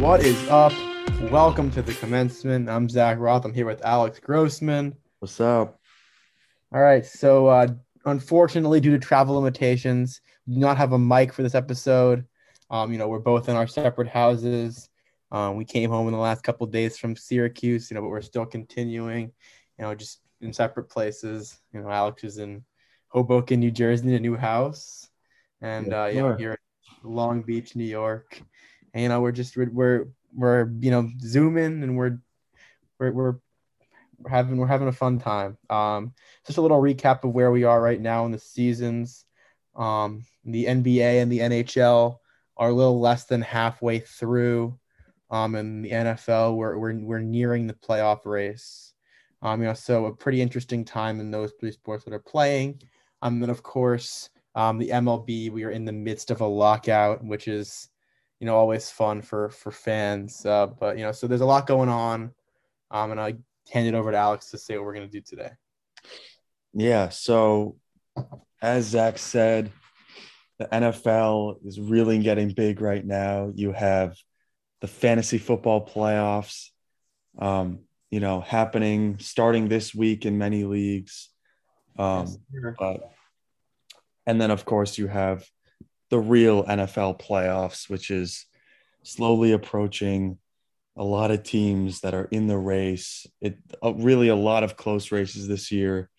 What is up? Welcome to the commencement. I'm Zach Roth. I'm here with Alex Grossman. What's up? All right. So, uh, unfortunately, due to travel limitations, we do not have a mic for this episode. Um, you know, we're both in our separate houses. Um, we came home in the last couple days from Syracuse, you know, but we're still continuing, you know, just in separate places. You know, Alex is in Hoboken, New Jersey, in a new house, and uh, you know, here in Long Beach, New York. And you know, we're just we're we're, you know zooming, and we're we're we're having we're having a fun time. Um, just a little recap of where we are right now in the seasons. Um, the NBA and the NHL are a little less than halfway through. Um, in the NFL, we're, we're, we're nearing the playoff race. Um, you know, so a pretty interesting time in those three sports that are playing. Um, and then of course, um, the MLB, we are in the midst of a lockout, which is, you know, always fun for for fans. Uh, but you know, so there's a lot going on. Um, and I hand it over to Alex to say what we're gonna do today. Yeah. So, as Zach said, the NFL is really getting big right now. You have the fantasy football playoffs, um, you know, happening starting this week in many leagues. Um, yes, but, and then, of course, you have the real NFL playoffs, which is slowly approaching. A lot of teams that are in the race. It uh, really a lot of close races this year,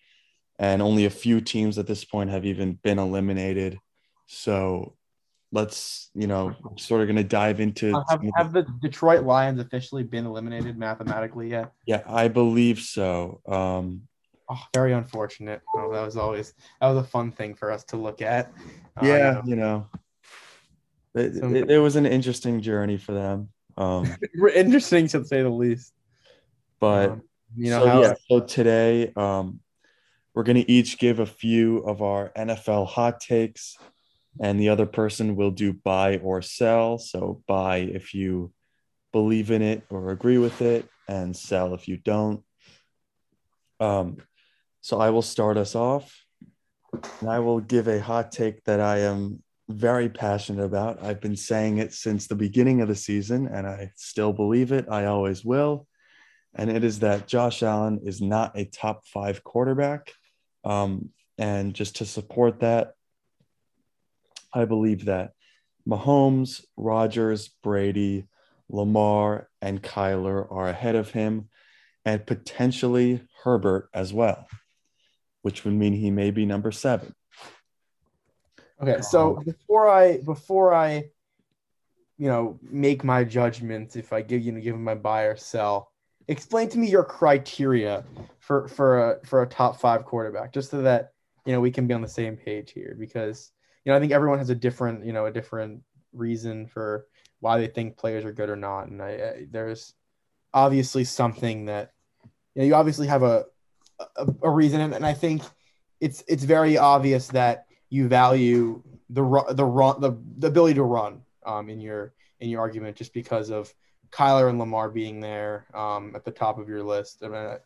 and only a few teams at this point have even been eliminated. So let's you know sort of going to dive into uh, have, have, the detroit lions officially been eliminated mathematically yet yeah i believe so um oh, very unfortunate. Oh, that was always that was a fun thing for us to look at. Uh, yeah you know, it, so, it, it, was an interesting journey for them um interesting to say the least. but um, you know so, how yeah, so today um we're going to each give a few of our nfl hot takes and the other person will do buy or sell. So buy if you believe in it or agree with it, and sell if you don't. Um, so I will start us off, and I will give a hot take that I am very passionate about. I've been saying it since the beginning of the season, and I still believe it. I always will. And it is that Josh Allen is not a top five quarterback. Um, and just to support that, I believe that Mahomes, Rodgers, Brady, Lamar, and Kyler are ahead of him, and potentially Herbert as well, which would mean he may be number seven. Okay, so um, before I before I you know make my judgment if I give you know give him my buy or sell, explain to me your criteria for for a for a top five quarterback, just so that you know we can be on the same page here because you know, I think everyone has a different, you know, a different reason for why they think players are good or not. And I, I there's obviously something that, you know, you obviously have a, a, a reason. And, and I think it's, it's very obvious that you value the, the run, the, the ability to run um, in your, in your argument, just because of Kyler and Lamar being there um, at the top of your list. I mean,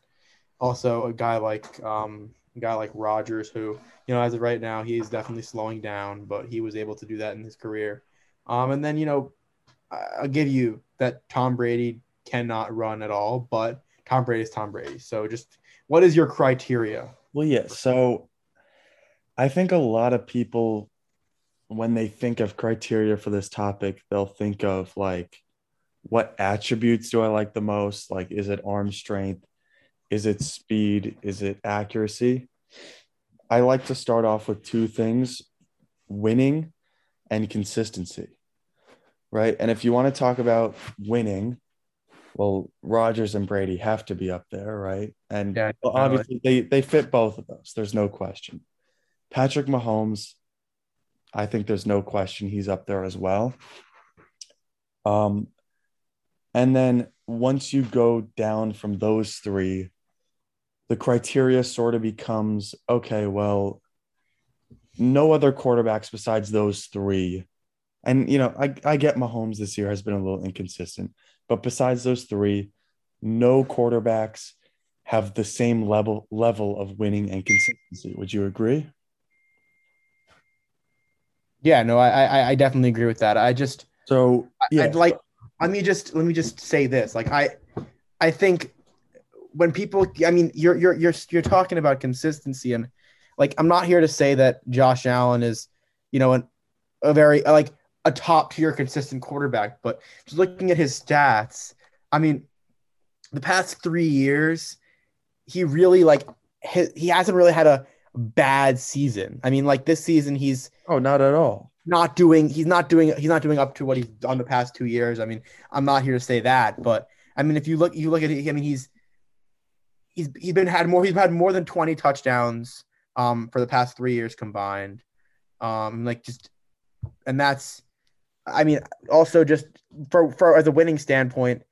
also a guy like um, a guy like Rodgers, who you know as of right now he's definitely slowing down, but he was able to do that in his career. Um, and then you know I'll give you that Tom Brady cannot run at all, but Tom Brady is Tom Brady. So just what is your criteria? Well, yeah. So I think a lot of people, when they think of criteria for this topic, they'll think of like, what attributes do I like the most? Like, is it arm strength? Is it speed? Is it accuracy? I like to start off with two things winning and consistency. Right. And if you want to talk about winning, well, Rodgers and Brady have to be up there, right? And yeah, well, obviously they, they fit both of those. There's no question. Patrick Mahomes, I think there's no question he's up there as well. Um, and then once you go down from those three, the criteria sort of becomes okay, well, no other quarterbacks besides those three. And, you know, I, I get Mahomes this year has been a little inconsistent, but besides those three, no quarterbacks have the same level level of winning and consistency. Would you agree? Yeah, no, I I, I definitely agree with that. I just so yeah. I'd like let me just let me just say this. Like I I think when people I mean you're you're you're you're talking about consistency and like I'm not here to say that Josh Allen is, you know, an, a very like a top tier consistent quarterback, but just looking at his stats, I mean, the past 3 years he really like he, he hasn't really had a bad season. I mean, like this season he's Oh, not at all. not doing he's not doing he's not doing up to what he's done the past two years. I mean, I'm not here to say that, but I mean, if you look you look at it, I mean, he's he's he's been had more he's had more than 20 touchdowns um for the past three years combined. Um, like just and that's I mean, also just for for as a winning standpoint,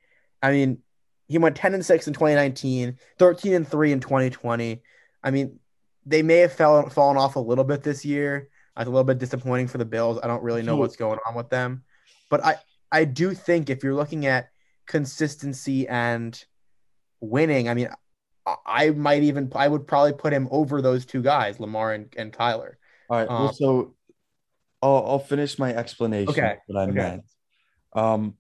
I mean, he went 10 and 6 in 2019, 13 and 3 in 2020. I mean, they may have fell, fallen off a little bit this year. It's a little bit disappointing for the Bills. I don't really know what's going on with them. But I, I do think if you're looking at consistency and winning, I mean, I, I might even I would probably put him over those two guys, Lamar and, and Kyler. All right. Well, Um, so I'll, I'll finish my explanation Okay, of what I okay. meant. Um,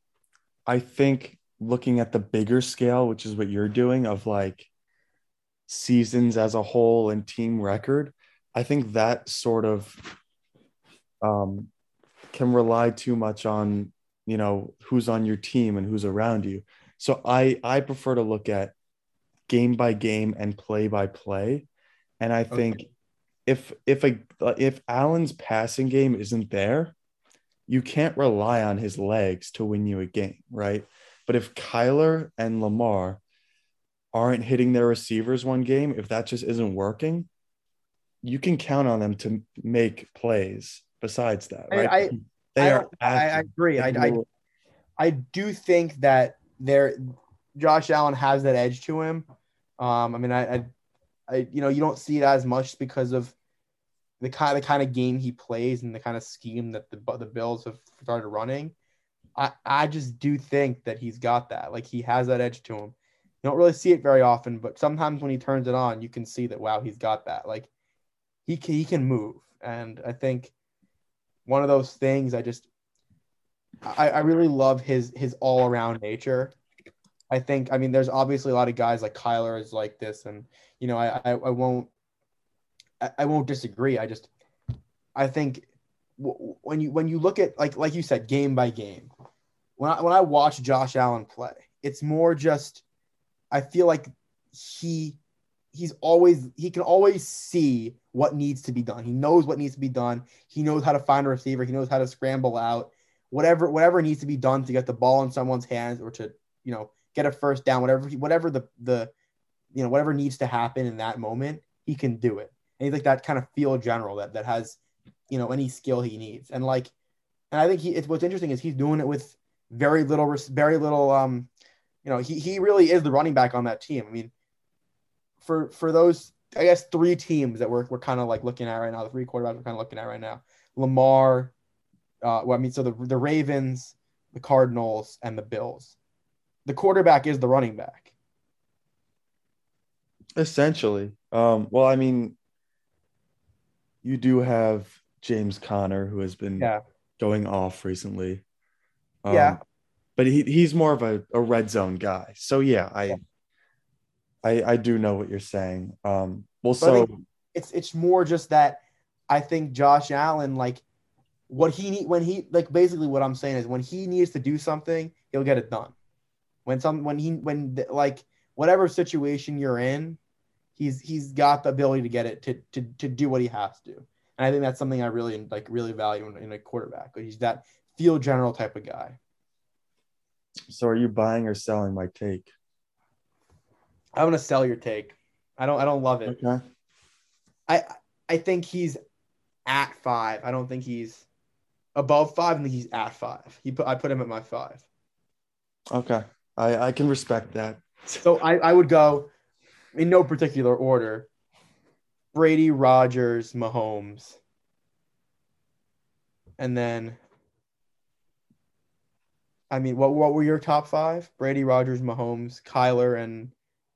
I think looking at the bigger scale, which is what you're doing, of like seasons as a whole and team record, I think that sort of um, can rely too much on you know who's on your team and who's around you. So I I prefer to look at game by game and play by play, and I think if if a if Allen's passing game isn't there, you can't rely on his legs to win you a game, right? But if Kyler and Lamar aren't hitting their receivers one game, if that just isn't working, you can count on them to make plays besides that, right? I- they I, are I, I agree. I, I I do think that there Josh Allen has that edge to him. Um, I mean, I, I, I, you know, you don't see it as much because of the kind, the kind of game he plays and the kind of scheme that the the Bills have started running. I, I just do think that he's got that. Like he has that edge to him. You don't really see it very often, but sometimes when he turns it on, you can see that wow, he's got that. Like he can, he can move, and I think one of those things I just I, I really love his his all around nature. I think I mean there's obviously a lot of guys like Kyler is like this, and you know I I, I won't I, I won't disagree. I just I think w- when you when you look at like like you said game by game, when I when I watch Josh Allen play, it's more just I feel like he he's always he can always see what needs to be done. He knows what needs to be done. He knows how to find a receiver. He knows how to scramble out whatever whatever needs to be done to get the ball in someone's hands or to you know get a first down. Whatever he, whatever the the you know whatever needs to happen in that moment, he can do it. And he's like that kind of field general that that has you know any skill he needs. And like and I think he it's what's interesting is he's doing it with very little very little um you know he he really is the running back on that team. I mean for for those I guess three teams that we're, we're kind of like looking at right now, the three quarterbacks we're kind of looking at right now. Lamar, uh, well, I mean, so the the Ravens, the Cardinals, and the Bills. The quarterback is the running back. Essentially. Um, well, I mean, you do have James Conner who has been Yeah. going off recently. Um, Yeah. But he, he's more of a, a red zone guy. So yeah, I I I do know what you're saying. Um well But so It's it's more just that I think Josh Allen like what he need when he like basically what I'm saying is when he needs to do something, he'll get it done. When some when he when the- like whatever situation you're in, he's he's got the ability to get it to to to do what he has to. And I think that's something I really like really value in, in a quarterback. Like He's that field general type of guy. so are you buying or selling my take? I'm gonna sell your take. I don't I don't love it. Okay. I I think he's at five. I don't think he's above five. I think he's at five. He put I put him at my five. Okay. I, I can respect that. So I, I would go in no particular order. Brady, Rodgers, Mahomes. And then I mean, what what were your top five? Brady, Rodgers, Mahomes, Kyler, and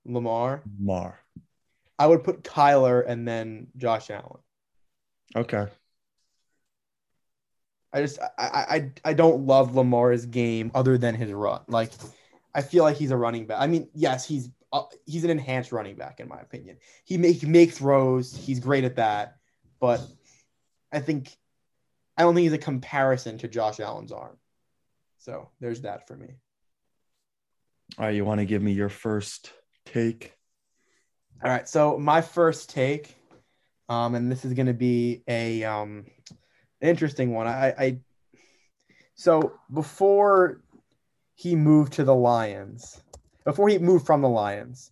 Lamar. Mar. I would put Kyler and then Josh Allen. Okay. I just I, I I don't love Lamar's game other than his run. Like I feel like he's a running back. I mean, yes, he's uh, he's an enhanced running back in my opinion. He make make throws. He's great at that, but I think I don't think he's a comparison to Josh Allen's arm. So there's that for me. All right, you want to give me your first take? All right, so my first take, um, and this is going to be a um, interesting one. I, I so before he moved to the Lions, before he moved from the Lions,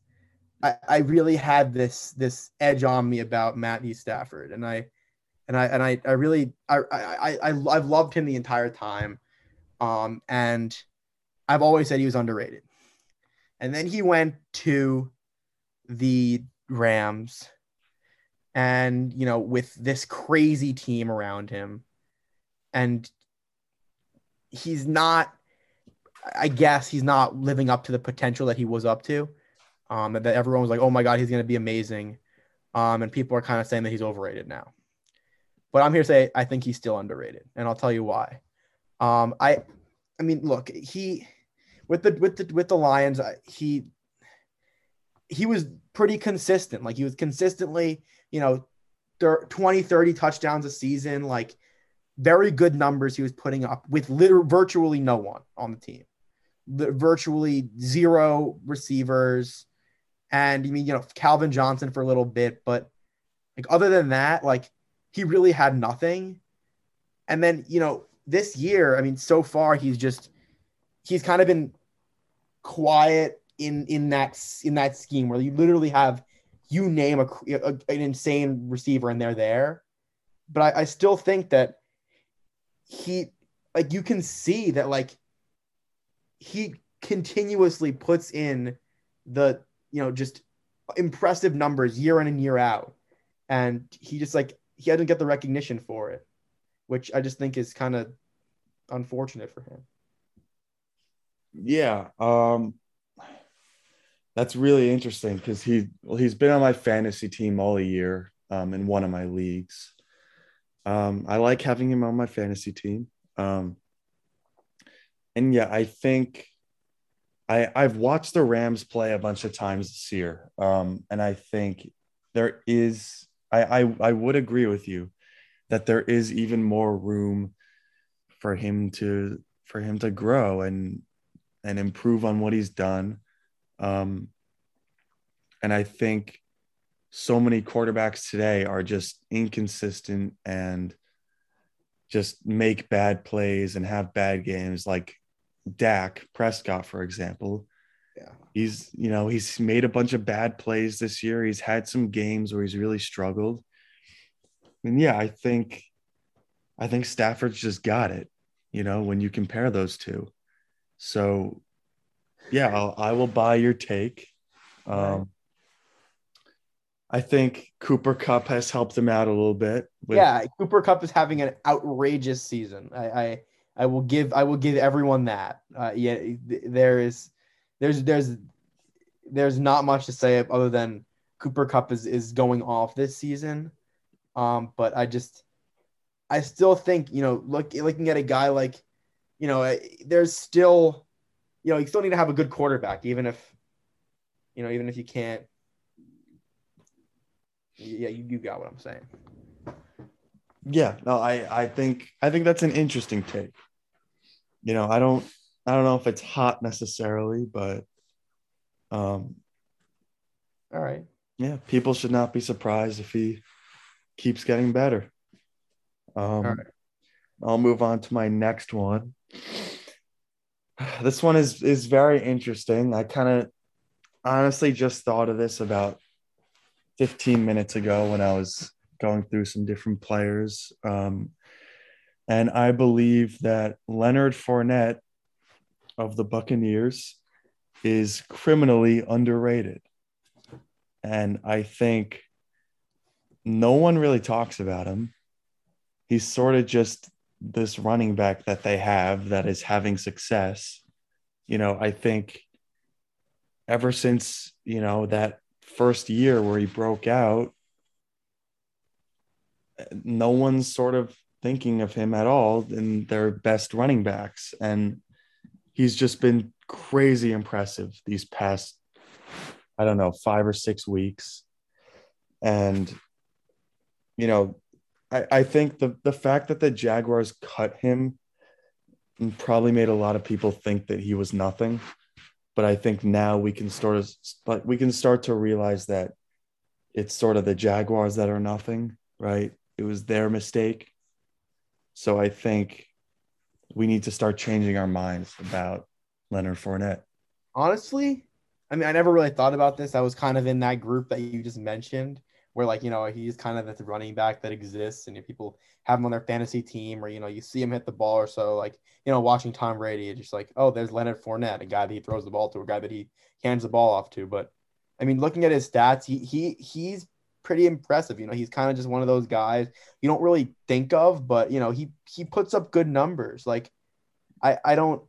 I, I really had this this edge on me about Matthew Stafford, and I and I and I, I really I, I I I've loved him the entire time, um, and I've always said he was underrated, and then he went to the Rams, and you know with this crazy team around him, and he's not. I guess he's not living up to the potential that he was up to. Um, that everyone was like, "Oh my God, he's going to be amazing," um, and people are kind of saying that he's overrated now. But I'm here to say I think he's still underrated, and I'll tell you why. Um, I, I mean, look, he with the with the with the Lions, he he was pretty consistent. Like he was consistently, you know, 20, 30 touchdowns a season, like very good numbers he was putting up with literally virtually no one on the team. The, virtually zero receivers. And you mean, you know, Calvin Johnson for a little bit, but like other than that, like he really had nothing. And then, you know, this year, I mean, so far he's just he's kind of been quiet in in that in that scheme where you literally have you name a, a an insane receiver and they're there. But I, I still think that he like you can see that like he continuously puts in the you know just impressive numbers year in and year out and he just like he hadn't get the recognition for it, which I just think is kind of unfortunate for him. Yeah, um, that's really interesting because he well, he's been on my fantasy team all year um, in one of my leagues. Um, I like having him on my fantasy team. Um, and yeah, I think I I've watched the Rams play a bunch of times this year, um, and I think there is I, I I would agree with you that there is even more room for him to for him to grow and and improve on what he's done. Um, and I think so many quarterbacks today are just inconsistent and just make bad plays and have bad games like Dak Prescott, for example. Yeah. He's, you know, he's made a bunch of bad plays this year. He's had some games where he's really struggled. And yeah, I think I think Stafford's just got it, you know, when you compare those two. So yeah, I'll, I will buy your take. Um, I think Cooper Kupp has helped him out a little bit. With- yeah, Cooper Kupp is having an outrageous season. I, I, I will give I will give everyone that. Uh, yeah, there is there's there's there's not much to say other than Cooper Kupp is is going off this season. Um, but I just I still think you know look looking at a guy like you know there's still you know you still need to have a good quarterback even if you know even if you can't yeah you, you got what I'm saying. Yeah, no, I I think I think that's an interesting take. You know, I don't I don't know if it's hot necessarily, but um all right. Yeah, people should not be surprised if he keeps getting better. Um all right. I'll move on to my next one. This one is is very interesting. I kind of honestly just thought of this about 15 minutes ago when I was going through some different players. Um, and I believe that Leonard Fournette of the Buccaneers is criminally underrated. And I think no one really talks about him. He's sort of just this running back that they have that is having success. You know, I think ever since, you know, that first year where he broke out, no one's sort of thinking of him at all in their best running backs. And he's just been crazy impressive these past, I don't know, five or six weeks. And, you know, I, I think the, the fact that the Jaguars cut him probably made a lot of people think that he was nothing. But I think now we can sort of like we can start to realize that it's sort of the Jaguars that are nothing, right? It was their mistake. So I think we need to start changing our minds about Leonard Fournette. Honestly, I mean, I never really thought about this. I was kind of in that group that you just mentioned, where like you know he's kind of the running back that exists, and if people have him on their fantasy team, or you know you see him hit the ball, or so like you know watching Tom Brady, it's just like oh, there's Leonard Fournette, a guy that he throws the ball to, a guy that he hands the ball off to. But I mean, looking at his stats, he he he's pretty impressive. You know, he's kind of just one of those guys you don't really think of, but you know, he he puts up good numbers. Like I I don't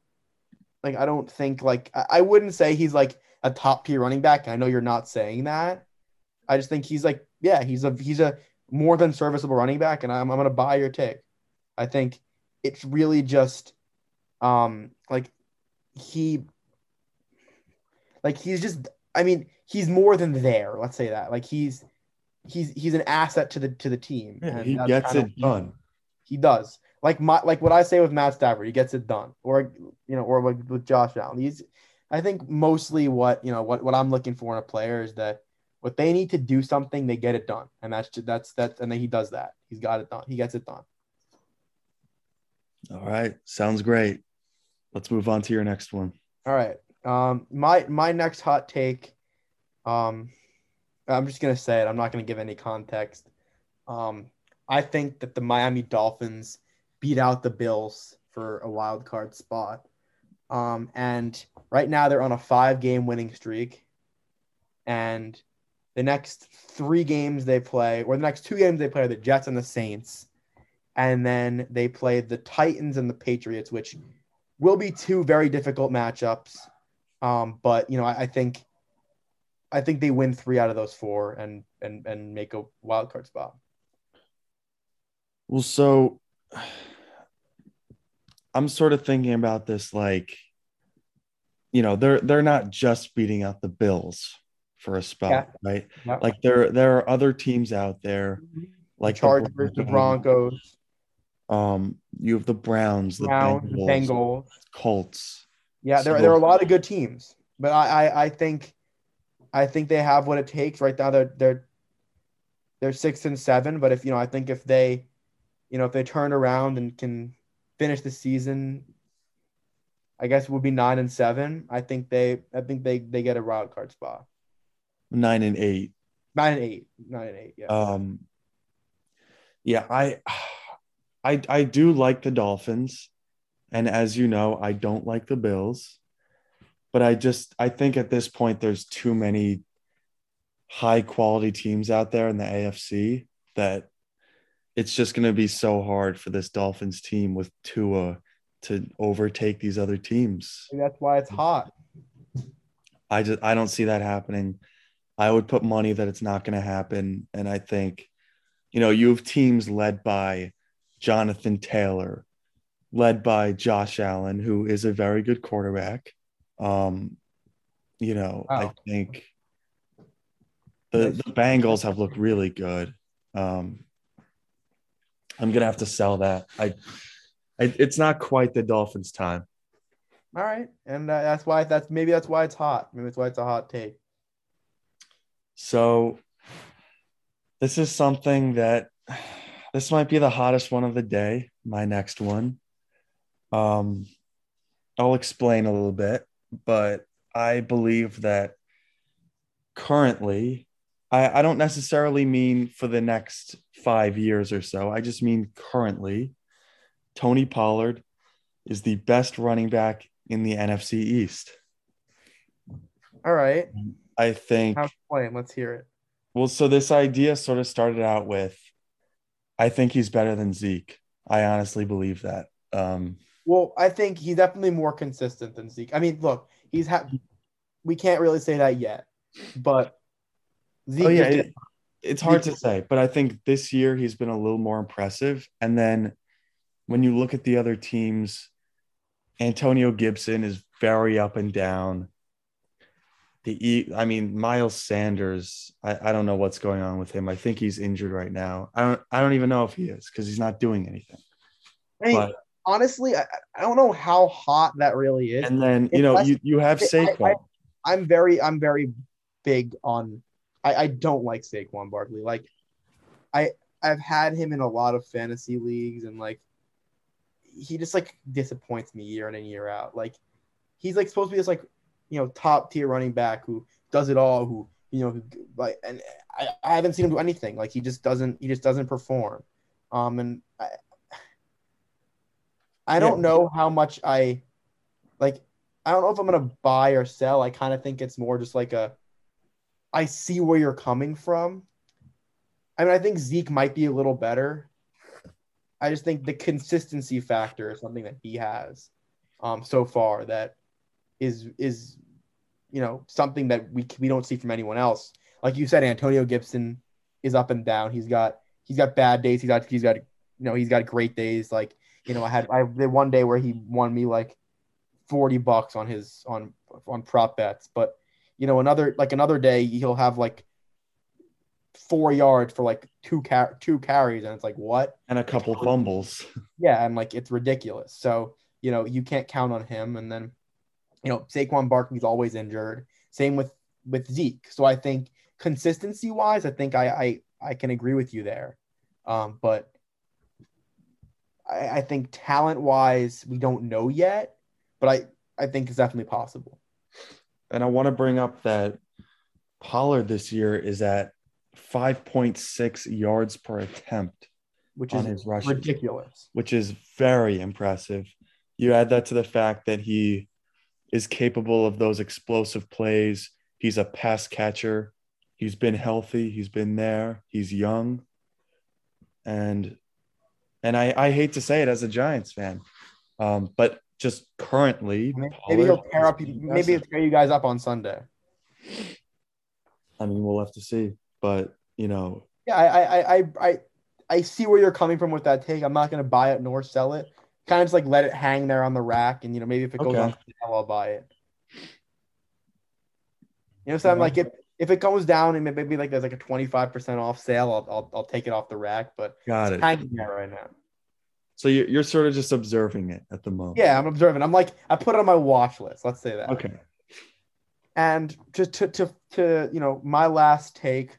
like I don't think like I, I wouldn't say he's like a top tier running back. I know you're not saying that. I just think he's like, yeah, he's a he's a more than serviceable running back, and I'm I'm gonna buy your take. I think it's really just um like he like he's just I mean, he's more than there, let's say that. Like he's he's he's an asset to the to the team. Yeah, he gets it of, done. He does. Like my like what I say with Matt Stafford, he gets it done. Or you know, or with, with Josh Allen. He's I think mostly what you know what what I'm looking for in a player is that what they need to do something, they get it done, and that's that's that, and then he does that. He's got it done. He gets it done. All right, sounds great. Let's move on to your next one. All right, um, my my next hot take, um, I'm just gonna say it. I'm not gonna give any context. Um, I think that the Miami Dolphins beat out the Bills for a wild card spot. Um, and right now they're on a five game winning streak. And the next three games they play, or the next two games they play, are the Jets and the Saints. And then they play the Titans and the Patriots, which will be two very difficult matchups. Um, but you know, I, I think I think they win three out of those four and and and make a wild card spot. Well, so I'm sort of thinking about this like you know, they're they're not just beating out the Bills for a spot, yeah. right? Yeah. Like there there are other teams out there like the Chargers, the, the Broncos. Um, you have the Browns, the Browns, Bengals, Bengals, Colts. Yeah, there, so, there are a lot of good teams, but I, I, I think I think they have what it takes right now. They're they're they're six and seven, but if you know, I think if they, you know, if they turn around and can finish the season, I guess it would be nine and seven. I think they I think they they get a wild card spot. Nine and eight. Nine and eight. Nine and eight. Yeah. Um. Yeah, I, I, I do like the Dolphins, and as you know, I don't like the Bills but I just I think at this point there's too many high quality teams out there in the AFC that it's just going to be so hard for this Dolphins team with Tua to overtake these other teams. And that's why it's hot. I just I don't see that happening. I would put money that it's not going to happen and I think you know, you have teams led by Jonathan Taylor, led by Josh Allen who is a very good quarterback. Um, you know, wow. I think the the Bengals have looked really good. Um, I'm gonna have to sell that. I, I it's not quite the Dolphins' time. All right, and uh, that's why that's maybe that's why it's hot. Maybe that's why it's a hot take. So, this is something that this might be the hottest one of the day. My next one. Um, I'll explain a little bit but I believe that currently, I, I don't necessarily mean for the next five years or so. I just mean currently, Tony Pollard is the best running back in the NFC East. All right. I think. Explain. Let's hear it. Well, so this idea sort of started out with, I think he's better than Zeke. I honestly believe that. Um, well, I think he's definitely more consistent than Zeke. I mean, look, he's had. We can't really say that yet, but Zeke. Oh yeah, it's hard to say, but I think this year he's been a little more impressive. And then when you look at the other teams, Antonio Gibson is very up and down. The I mean Miles Sanders, I, I don't know what's going on with him. I think he's injured right now. I don't I don't even know if he is because he's not doing anything. I mean, but, honestly, I, I don't know how hot that really is. And then you know you you have Saquon. I, am very I'm very big on. I, I don't like Saquon Barkley. Like, I I've had him in a lot of fantasy leagues, and like, he just like disappoints me year in and year out. Like, he's like supposed to be this like you know top tier running back who does it all. Who you know who, like and I, I haven't seen him do anything. Like he just doesn't he just doesn't perform. Um and I, I don't yeah. know how much I like. I don't know if I'm gonna buy or sell. I kind of think it's more just like a. I see where you're coming from. I mean, I think Zeke might be a little better. I just think the consistency factor is something that he has, um, so far that is is, you know, something that we we don't see from anyone else. Like you said, Antonio Gibson is up and down. He's got he's got bad days. He's got he's got you know he's got great days. Like you know, I had I did one day where he won me like forty bucks on his on on prop bets, but you know, another like another day he'll have like four yards for like two car- two carries, and it's like what? And a couple fumbles. Yeah, and like it's ridiculous. So you know you can't count on him, and then you know Saquon Barkley's always injured. Same with with Zeke. So I think consistency wise, I think I I, I can agree with you there. Um, but I, I think talent wise, we don't know yet, but I, I think it's definitely possible. And I want to bring up that Pollard this year is at 5.6 yards per attempt, which is his rushes, ridiculous, which is very impressive. You add that to the fact that he is capable of those explosive plays. He's a pass catcher. He's been healthy. He's been there. He's young. And and I, I hate to say it as a Giants fan, um, but just currently, maybe, he'll pair up. Maybe he'll pair you guys up on Sunday. I mean, we'll have to see, but you know, yeah, I, I, I, I, I see where you're coming from with that take. I'm not going to buy it nor sell it. Kind of just like let it hang there on the rack, and you know, maybe if it goes okay. on, I'll buy it. You know, so I'm like, if if it goes down and maybe like there's like a 25% off sale, I'll, I'll, I'll take it off the rack. But got it. Kind of right now. So you're, you're sort of just observing it at the moment. Yeah, I'm observing. I'm like, I put it on my watch list. Let's say that. Okay. And to, to, to, to, you know, my last take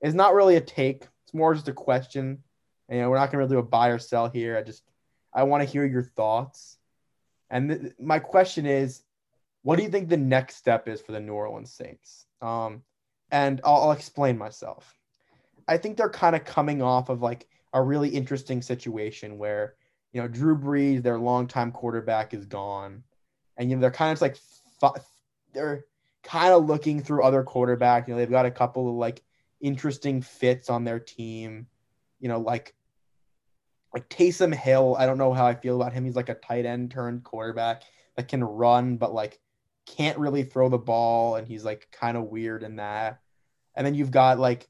is not really a take. It's more just a question. And, you know, we're not going to really do a buy or sell here. I just, I want to hear your thoughts. And th- my question is, what do you think the next step is for the New Orleans Saints? Um, and I'll, I'll explain myself. I think they're kind of coming off of like a really interesting situation where you know Drew Brees, their longtime quarterback, is gone, and you know they're kind of like they're kind of looking through other quarterbacks. You know they've got a couple of like interesting fits on their team. You know like like Taysom Hill. I don't know how I feel about him. He's like a tight end turned quarterback that can run, but like can't really throw the ball, and he's like kind of weird in that. And then you've got like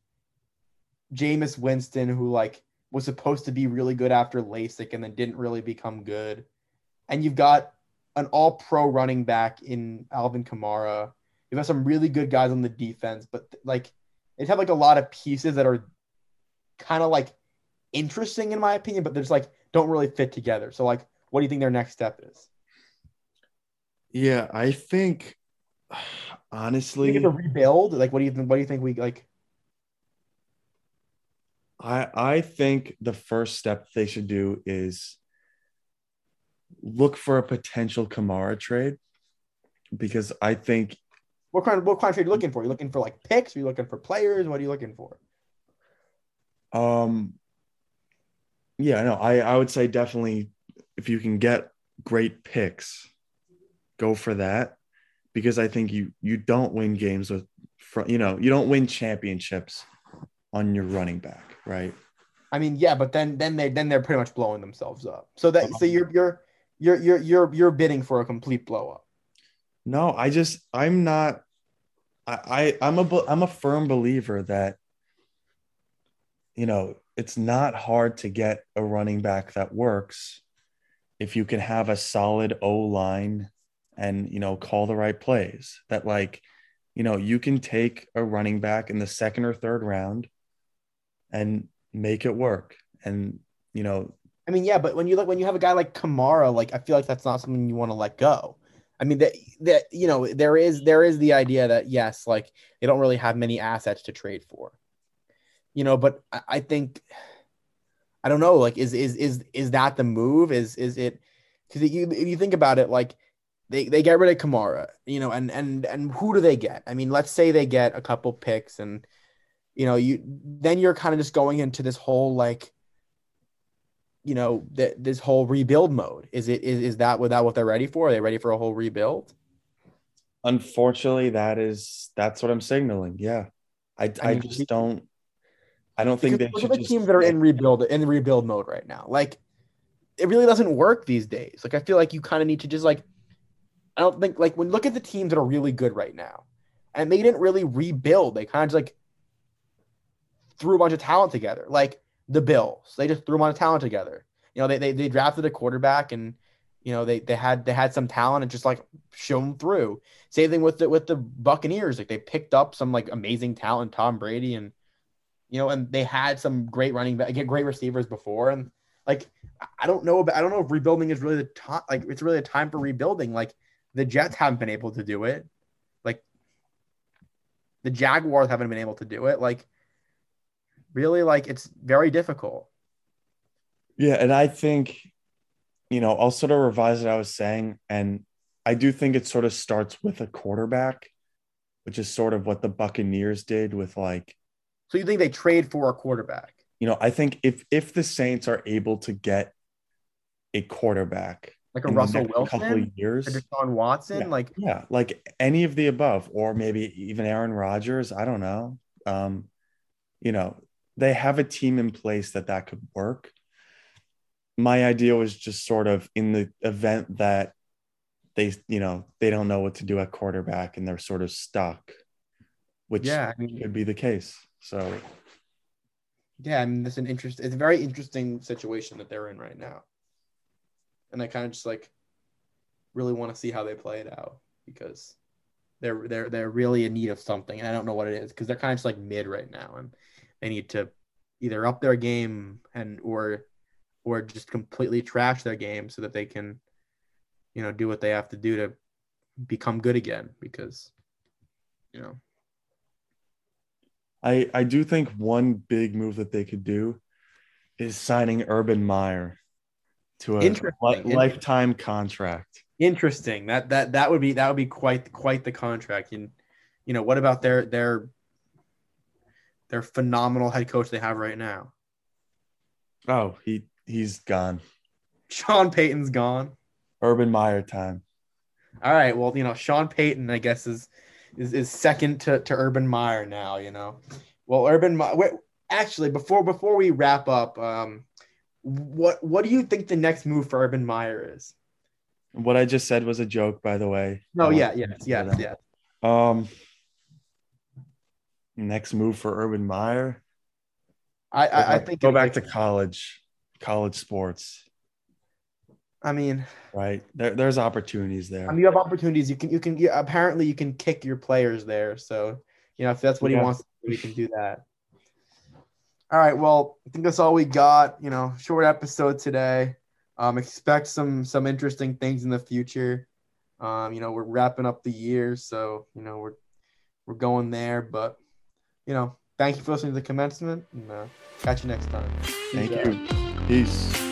Jameis Winston, who like was supposed to be really good after LASIK and then didn't really become good. And you've got an all pro running back in Alvin Kamara. You've got some really good guys on the defense, but like they have like a lot of pieces that are kind of like interesting in my opinion, but they're just like don't really fit together. So like what do you think their next step is? Yeah, I think honestly, think rebuild. Like, what do you think? What do you think we like? I I think the first step they should do is look for a potential Kamara trade because I think what kind of what kind of trade are you looking for? Are you looking for like picks? Are you looking for players? What are you looking for? Um yeah, no, I I would say definitely if you can get great picks, go for that because I think you you don't win games with you know you don't win championships on your running back, right? I mean, yeah, but then then they then they're pretty much blowing themselves up. So that so you're you're you're you're you're you're bidding for a complete blow up. No, I just I'm not. I, I I'm a I'm a firm believer that you know, it's not hard to get a running back that works if you can have a solid O line and, you know, call the right plays. That, like, you know, you can take a running back in the second or third round and make it work. And, you know, I mean, yeah, but when you look when you have a guy like Kamara, like I feel like that's not something you want to let go. I mean that that you know there is there is the idea that yes, like they don't really have many assets to trade for, you know. But I, I think I don't know. Like, is is is is that the move? Is is it? Because you if you think about it, like they they get rid of Kamara, you know, and and and who do they get? I mean, let's say they get a couple picks, and you know, you then you're kind of just going into this whole like you know th- this whole rebuild mode. Is it is, is that without what they're ready for? Are they ready for a whole rebuild? Unfortunately that is that's what i'm signaling. Yeah. I i, I mean, just don't i don't think they look at the just, teams that are in rebuild in rebuild mode right now. Like it really doesn't work these days. Like i feel like you kind of need to just like i don't think like when look at the teams that are really good right now and they didn't really rebuild they kind of just like threw a bunch of talent together like the Bills. They just threw a lot of talent together. You know, they, they, they drafted a quarterback and you know they, they had they had some talent and just like shown through. Same thing with the with the Buccaneers. Like they picked up some like amazing talent, Tom Brady, and you know, and they had some great running back, get great receivers before. And like I don't know about I don't know if rebuilding is really the time like it's really a time for rebuilding. Like the Jets haven't been able to do it. Like the Jaguars haven't been able to do it. Like really like it's very difficult. Yeah, and I think you know, I'll sort of revise what I was saying and I do think it sort of starts with a quarterback, which is sort of what the Buccaneers did with like So you think they trade for a quarterback? You know, I think if if the Saints are able to get a quarterback like a Russell Wilson, years, Deshaun Watson, yeah, like yeah, like any of the above, or maybe even Aaron Rodgers. I don't know. Um, you know, they have a team in place that that could work. My idea was just sort of in the event that they, you know, they don't know what to do at quarterback and they're sort of stuck, which yeah, I mean, could be the case. So, yeah, I mean, it's an interest. It's a very interesting situation that they're in right now, and I kind of just like really want to see how they play it out because they're they're they're really in need of something, and I don't know what it is because they're kind of just like mid right now, and they need to either up their game and or or just completely trash their game so that they can you know do what they have to do to become good again because you know. I I do think one big move that they could do is signing Urban Meyer to a li- lifetime contract. Interesting. That that that would be that would be quite quite the contract. And you know, what about their their their phenomenal head coach they have right now. Oh, he he's gone. Sean Payton's gone. Urban Meyer time. All right. Well, you know, Sean Payton, I guess, is is, is second to, to Urban Meyer now, you know. Well, Urban Meyer actually before before we wrap up, um, what what do you think the next move for Urban Meyer is? What I just said was a joke, by the way. No, yeah, yes, yes, yes. Um next move for Urban Meyer? I, I, I think go back to college, college sports. I mean, right there, there's opportunities there. I mean, you have opportunities. You can, you can, you, apparently, you can kick your players there. So, you know, if that's what yeah. he wants, we can do that. All right. Well, I think that's all we got. You know, short episode today. Um, expect some some interesting things in the future. Um, you know, we're wrapping up the year, so you know we're we're going there, but you know, thank you for listening to the commencement and uh, catch you next time. Thank you. Peace.